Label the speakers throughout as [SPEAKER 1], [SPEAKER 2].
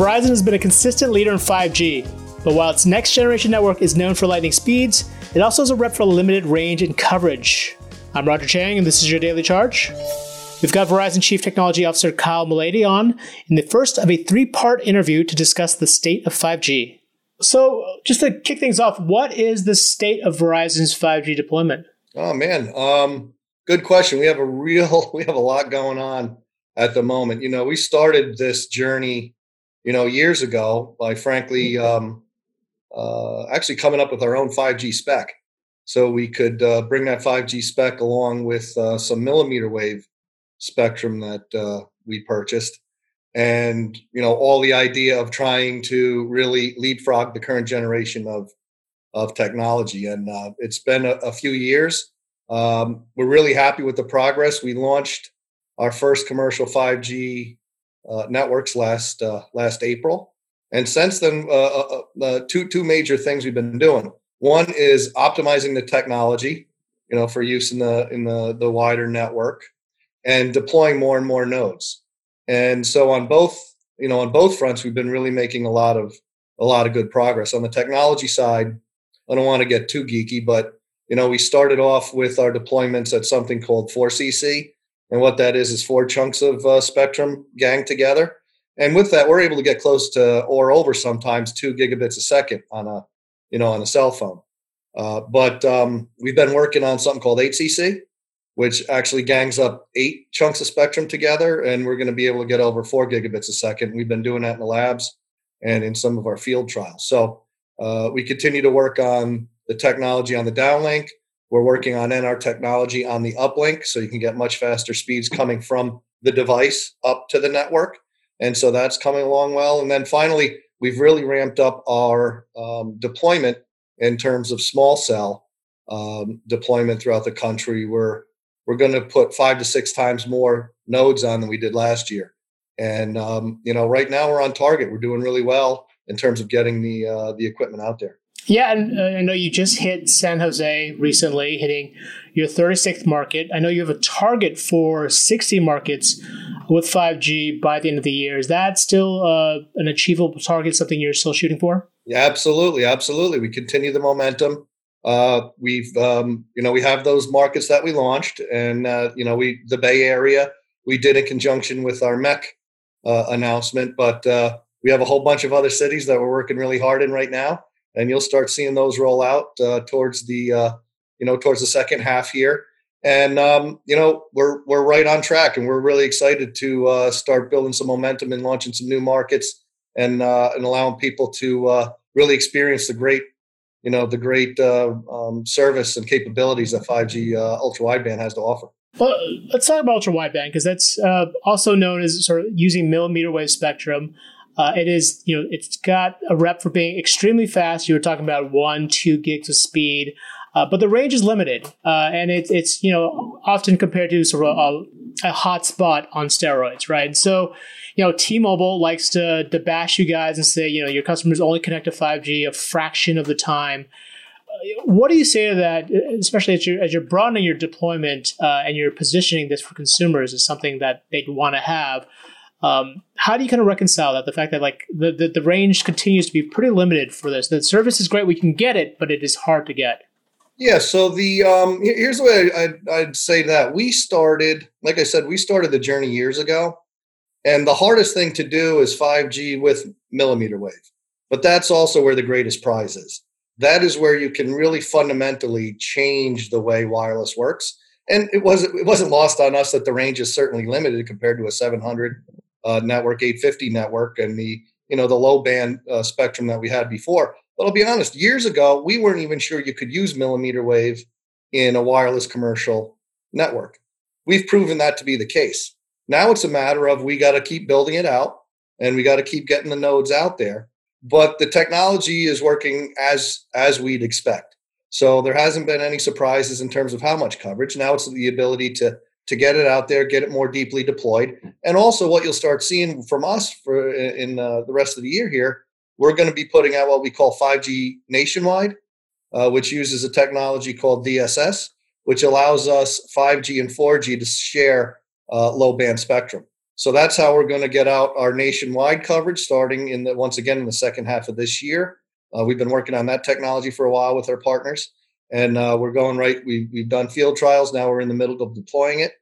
[SPEAKER 1] Verizon has been a consistent leader in 5G, but while its next generation network is known for lightning speeds, it also has a rep for limited range and coverage. I'm Roger Cheng, and this is your Daily Charge. We've got Verizon Chief Technology Officer Kyle Malady on in the first of a three part interview to discuss the state of 5G. So, just to kick things off, what is the state of Verizon's 5G deployment?
[SPEAKER 2] Oh man, um, good question. We have a real, we have a lot going on at the moment. You know, we started this journey, you know, years ago by frankly, um, uh, actually coming up with our own 5G spec, so we could uh, bring that 5G spec along with uh, some millimeter wave spectrum that uh, we purchased. And you know all the idea of trying to really leapfrog the current generation of of technology. And uh, it's been a, a few years. Um, we're really happy with the progress. We launched our first commercial 5g uh, networks last uh, last april. And since then uh, uh, uh, two two major things we've been doing. One is optimizing the technology you know for use in the in the the wider network and deploying more and more nodes. And so on both, you know, on both fronts, we've been really making a lot of a lot of good progress. On the technology side, I don't want to get too geeky, but you know, we started off with our deployments at something called 4CC, and what that is is four chunks of uh, spectrum gang together. And with that, we're able to get close to or over sometimes two gigabits a second on a, you know, on a cell phone. Uh, but um, we've been working on something called 8CC, which actually gangs up eight chunks of spectrum together, and we're going to be able to get over four gigabits a second. We've been doing that in the labs and in some of our field trials. So uh, we continue to work on the technology on the downlink. We're working on NR technology on the uplink, so you can get much faster speeds coming from the device up to the network. And so that's coming along well. And then finally, we've really ramped up our um, deployment in terms of small cell um, deployment throughout the country. We're we're going to put five to six times more nodes on than we did last year. And um, you know, right now we're on target. We're doing really well in terms of getting the uh, the equipment out there.
[SPEAKER 1] Yeah, and uh, I know you just hit San Jose recently, hitting your 36th market. I know you have a target for 60 markets with 5G by the end of the year. Is that still uh, an achievable target? Something you're still shooting for?
[SPEAKER 2] Yeah, absolutely, absolutely. We continue the momentum uh, we've um, you know we have those markets that we launched, and uh, you know we the Bay Area we did in conjunction with our MEC uh, announcement, but uh, we have a whole bunch of other cities that we're working really hard in right now, and you'll start seeing those roll out uh, towards the uh, you know towards the second half here. And um, you know we're we're right on track, and we're really excited to start building some momentum and launching some new markets, and and allowing people to really experience the great you know the great uh, um, service and capabilities that 5G uh, ultra wideband has to offer.
[SPEAKER 1] Well, let's talk about ultra wideband because that's uh, also known as sort of using millimeter wave spectrum. Uh, it is, you know, it's got a rep for being extremely fast. You were talking about one, two gigs of speed, uh, but the range is limited, uh, and it, it's you know often compared to sort of a, a hot spot on steroids, right? So you know, T-Mobile likes to, to bash you guys and say, you know, your customers only connect to 5G a fraction of the time. Uh, what do you say to that, especially as you're, as you're broadening your deployment uh, and you're positioning this for consumers as something that they'd want to have? Um, how do you kind of reconcile that? The fact that like the, the, the range continues to be pretty limited for this. The service is great, we can get it, but it is hard to get.
[SPEAKER 2] Yeah. So the um, here's the way I'd, I'd say that we started, like I said, we started the journey years ago, and the hardest thing to do is 5G with millimeter wave. But that's also where the greatest prize is. That is where you can really fundamentally change the way wireless works. And it wasn't it wasn't lost on us that the range is certainly limited compared to a 700 uh, network, 850 network, and the you know the low band uh, spectrum that we had before. But I'll be honest, years ago we weren't even sure you could use millimeter wave in a wireless commercial network. We've proven that to be the case. Now it's a matter of we got to keep building it out and we got to keep getting the nodes out there. But the technology is working as as we'd expect. So there hasn't been any surprises in terms of how much coverage. Now it's the ability to to get it out there, get it more deeply deployed, and also what you'll start seeing from us for in uh, the rest of the year here, we're going to be putting out what we call 5G nationwide, uh, which uses a technology called DSS, which allows us 5G and 4G to share uh, low band spectrum. So that's how we're going to get out our nationwide coverage starting in the once again in the second half of this year. Uh, we've been working on that technology for a while with our partners, and uh, we're going right. We, we've done field trials. Now we're in the middle of deploying it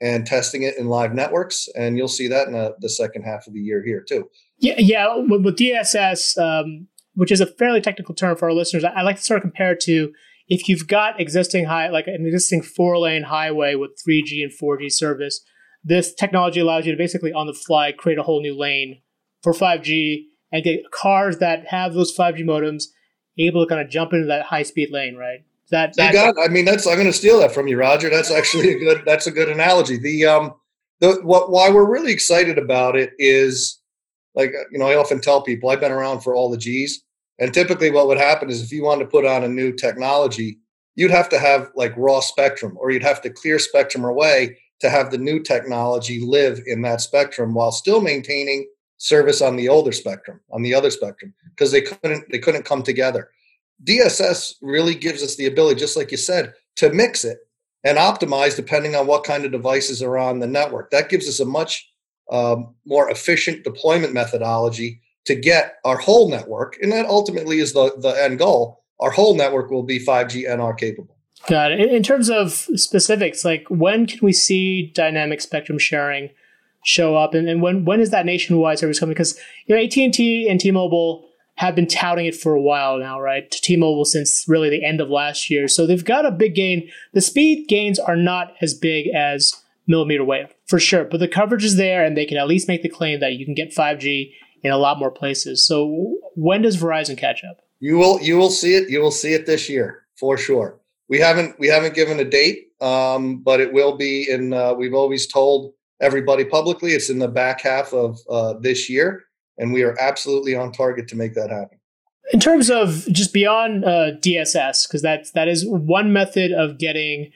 [SPEAKER 2] and testing it in live networks, and you'll see that in the, the second half of the year here too.
[SPEAKER 1] Yeah, yeah. With, with DSS, um, which is a fairly technical term for our listeners, I, I like to sort of compare it to if you've got existing high, like an existing four lane highway with 3G and 4G service. This technology allows you to basically on the fly create a whole new lane for 5G and get cars that have those 5G modems able to kind of jump into that high speed lane, right?
[SPEAKER 2] That, that got, I mean, that's I'm going to steal that from you, Roger. That's actually a good. That's a good analogy. The um, the what why we're really excited about it is like you know I often tell people I've been around for all the G's, and typically what would happen is if you wanted to put on a new technology, you'd have to have like raw spectrum, or you'd have to clear spectrum away to have the new technology live in that spectrum while still maintaining service on the older spectrum, on the other spectrum, because they couldn't they couldn't come together. DSS really gives us the ability, just like you said, to mix it and optimize depending on what kind of devices are on the network. That gives us a much um, more efficient deployment methodology to get our whole network, and that ultimately is the, the end goal. Our whole network will be 5G NR capable.
[SPEAKER 1] Got it. In terms of specifics, like when can we see dynamic spectrum sharing show up, and, and when when is that nationwide service coming? Because you know AT and T and T Mobile have been touting it for a while now, right? To T-Mobile since really the end of last year. So they've got a big gain. The speed gains are not as big as millimeter wave, for sure, but the coverage is there and they can at least make the claim that you can get 5G in a lot more places. So when does Verizon catch up?
[SPEAKER 2] You will you will see it. You will see it this year for sure. We haven't we haven't given a date, um, but it will be in. Uh, we've always told everybody publicly it's in the back half of uh, this year and we are absolutely on target to make that happen.
[SPEAKER 1] In terms of just beyond uh, DSS, because that's that is one method of getting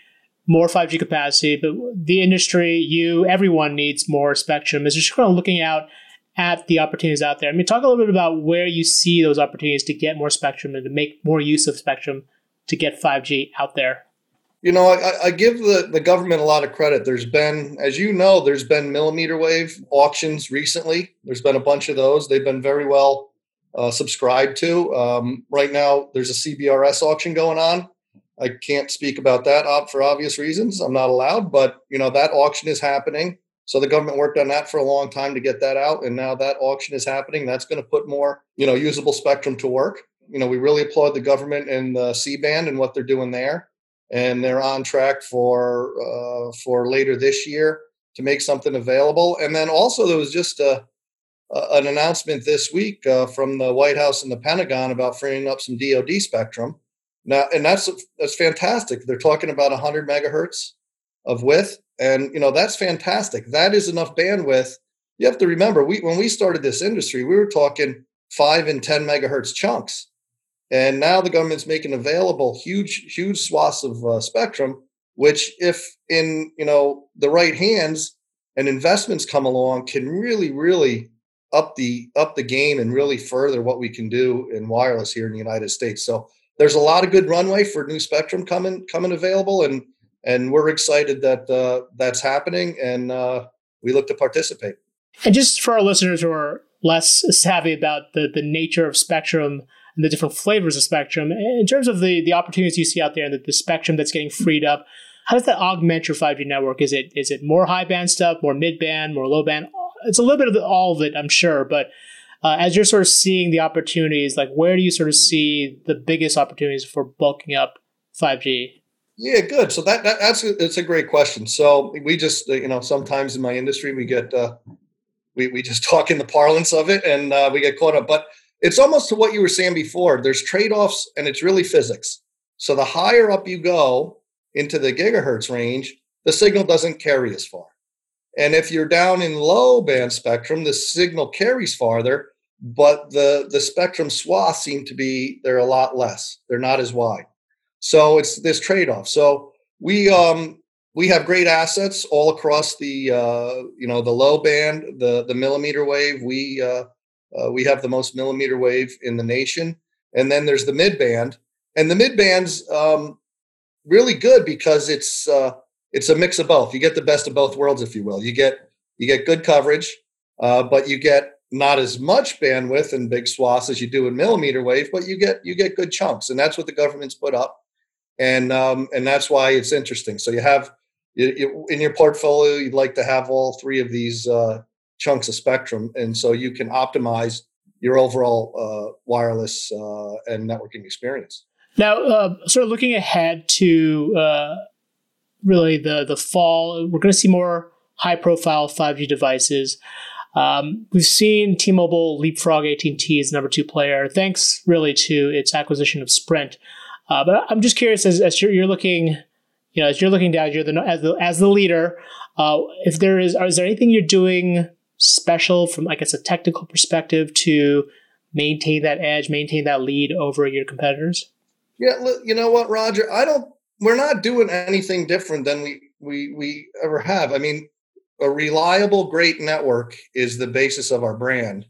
[SPEAKER 1] more 5G capacity, but the industry, you, everyone needs more spectrum. Is just kind of looking out at the opportunities out there. I mean, talk a little bit about where you see those opportunities to get more spectrum and to make more use of spectrum to get 5G out there.
[SPEAKER 2] You know, I, I, give the, the government a lot of credit. There's been, as you know, there's been millimeter wave auctions recently. There's been a bunch of those. They've been very well uh, subscribed to. Um, right now, there's a CBRS auction going on. I can't speak about that for obvious reasons. I'm not allowed, but you know that auction is happening. So the government worked on that for a long time to get that out, and now that auction is happening. That's going to put more, you know, usable spectrum to work. You know, we really applaud the government and the C band and what they're doing there and they're on track for uh, for later this year to make something available. And then also there was just a, a an announcement this week uh, from the White House and the Pentagon about freeing up some DoD spectrum. Now, and that's that's fantastic. They're talking about 100 megahertz of width, and you know that's fantastic. That is enough bandwidth. You have to remember, we when we started this industry, we were talking five and 10 megahertz chunks and now the government's making available huge, huge swaths of uh, spectrum, which, if in you know the right hands and investments come along, can really, really up the up the game and really further what we can do in wireless here in the United States. So there's a lot of good runway for new spectrum coming coming available, and and we're excited that uh, that's happening, and uh, we look to participate.
[SPEAKER 1] And just for our listeners who are less savvy about the the nature of spectrum and the different flavors of spectrum. In terms of the, the opportunities you see out there and the, the spectrum that's getting freed up, how does that augment your 5G network? Is it is it more high band stuff, more mid band, more low band? It's a little bit of the, all of it, I'm sure. But uh, as you're sort of seeing the opportunities, like where do you sort of see the biggest opportunities for bulking up 5G?
[SPEAKER 2] Yeah, good. So that, that that's a, a great question. So we just uh, you know sometimes in my industry we get uh, we we just talk in the parlance of it and uh, we get caught up. But it's almost to what you were saying before. There's trade offs, and it's really physics. So the higher up you go into the gigahertz range, the signal doesn't carry as far. And if you're down in low band spectrum, the signal carries farther, but the, the spectrum swaths seem to be, they're a lot less. They're not as wide. So it's this trade off. So we, um, we have great assets all across the, uh, you know, the low band, the, the millimeter wave. We, uh, uh, we have the most millimeter wave in the nation. And then there's the mid band. And the mid band's um, really good because it's uh, it's a mix of both. You get the best of both worlds, if you will. You get you get good coverage, uh, but you get not as much bandwidth and big swaths as you do in millimeter wave, but you get you get good chunks, and that's what the government's put up, and um, and that's why it's interesting. So you have you, you, in your portfolio, you'd like to have all three of these uh, chunks of spectrum, and so you can optimize your overall uh, wireless uh, and networking experience.
[SPEAKER 1] Now, uh, sort of looking ahead to uh, really the the fall, we're going to see more high profile 5G devices. Um, we've seen T-Mobile leapfrog AT&T as number two player, thanks really to its acquisition of Sprint. Uh, but I'm just curious, as, as you're, you're, looking, you know, as you're looking down, you're the as the as the leader. Uh, if there is, is there anything you're doing special from, I guess, a technical perspective to maintain that edge, maintain that lead over your competitors?
[SPEAKER 2] Yeah, you know what, Roger? I don't. We're not doing anything different than we we we ever have. I mean, a reliable, great network is the basis of our brand.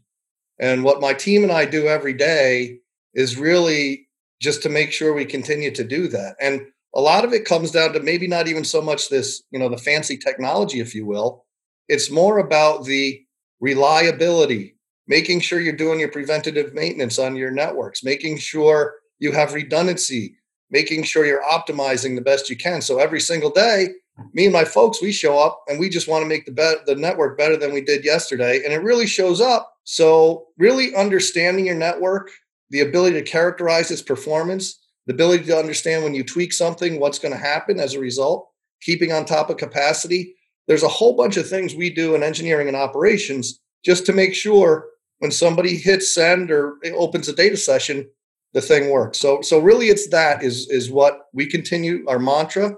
[SPEAKER 2] And what my team and I do every day is really just to make sure we continue to do that. And a lot of it comes down to maybe not even so much this, you know, the fancy technology, if you will. It's more about the reliability, making sure you're doing your preventative maintenance on your networks, making sure you have redundancy, making sure you're optimizing the best you can. So every single day, me and my folks, we show up and we just want to make the bet the network better than we did yesterday. And it really shows up. So really understanding your network, the ability to characterize its performance, the ability to understand when you tweak something, what's going to happen as a result, keeping on top of capacity. There's a whole bunch of things we do in engineering and operations just to make sure when somebody hits send or opens a data session, the thing works. So so really it's that is is what we continue our mantra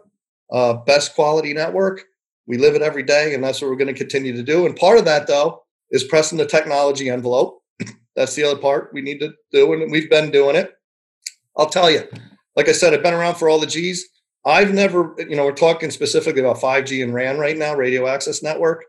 [SPEAKER 2] uh, best quality network. We live it every day, and that's what we're going to continue to do. And part of that, though, is pressing the technology envelope. that's the other part we need to do, and we've been doing it. I'll tell you, like I said, I've been around for all the G's. I've never, you know, we're talking specifically about 5G and RAN right now, radio access network.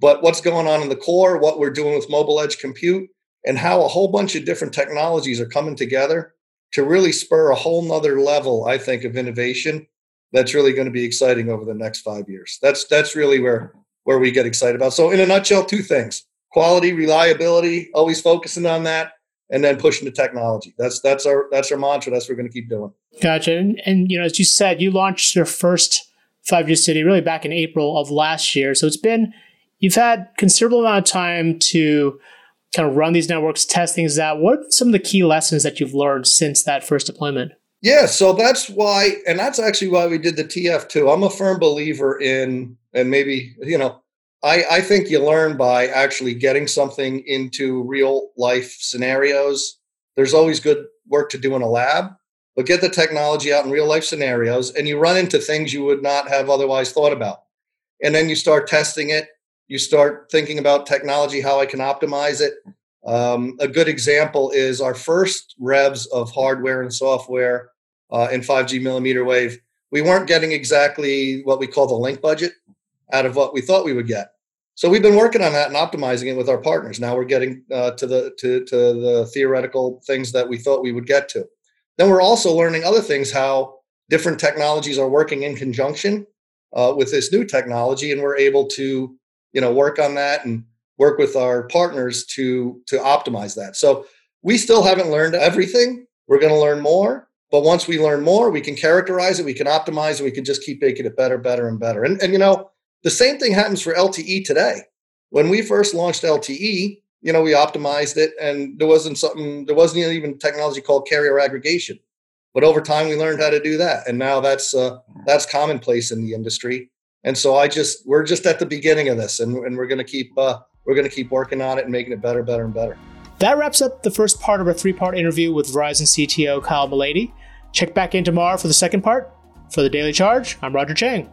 [SPEAKER 2] But what's going on in the core, what we're doing with mobile edge compute, and how a whole bunch of different technologies are coming together to really spur a whole nother level, I think, of innovation that's really going to be exciting over the next five years. That's that's really where where we get excited about. So in a nutshell, two things: quality, reliability, always focusing on that, and then pushing the technology. That's that's our that's our mantra. That's what we're going to keep doing.
[SPEAKER 1] Gotcha. And, and you know, as you said, you launched your first 5G City really back in April of last year. So it's been you've had considerable amount of time to kind of run these networks, test things out. What are some of the key lessons that you've learned since that first deployment?
[SPEAKER 2] Yeah, so that's why, and that's actually why we did the TF2. I'm a firm believer in, and maybe, you know, I, I think you learn by actually getting something into real life scenarios. There's always good work to do in a lab, but get the technology out in real life scenarios and you run into things you would not have otherwise thought about. And then you start testing it. You start thinking about technology, how I can optimize it. Um, a good example is our first revs of hardware and software uh, in 5G millimeter wave. We weren't getting exactly what we call the link budget out of what we thought we would get. So we've been working on that and optimizing it with our partners. Now we're getting uh, to the to, to the theoretical things that we thought we would get to. Then we're also learning other things, how different technologies are working in conjunction uh, with this new technology, and we're able to you know work on that and work with our partners to to optimize that. So we still haven't learned everything. We're going to learn more, but once we learn more, we can characterize it, we can optimize it, we can just keep making it better, better, and better. And, and you know, the same thing happens for LTE today. When we first launched LTE, you know, we optimized it and there wasn't something, there wasn't even technology called carrier aggregation. But over time, we learned how to do that. And now that's, uh, that's commonplace in the industry. And so I just, we're just at the beginning of this and, and we're going to keep, uh, we're going to keep working on it and making it better, better, and better.
[SPEAKER 1] That wraps up the first part of our three part interview with Verizon CTO Kyle Malady. Check back in tomorrow for the second part. For the Daily Charge, I'm Roger Cheng.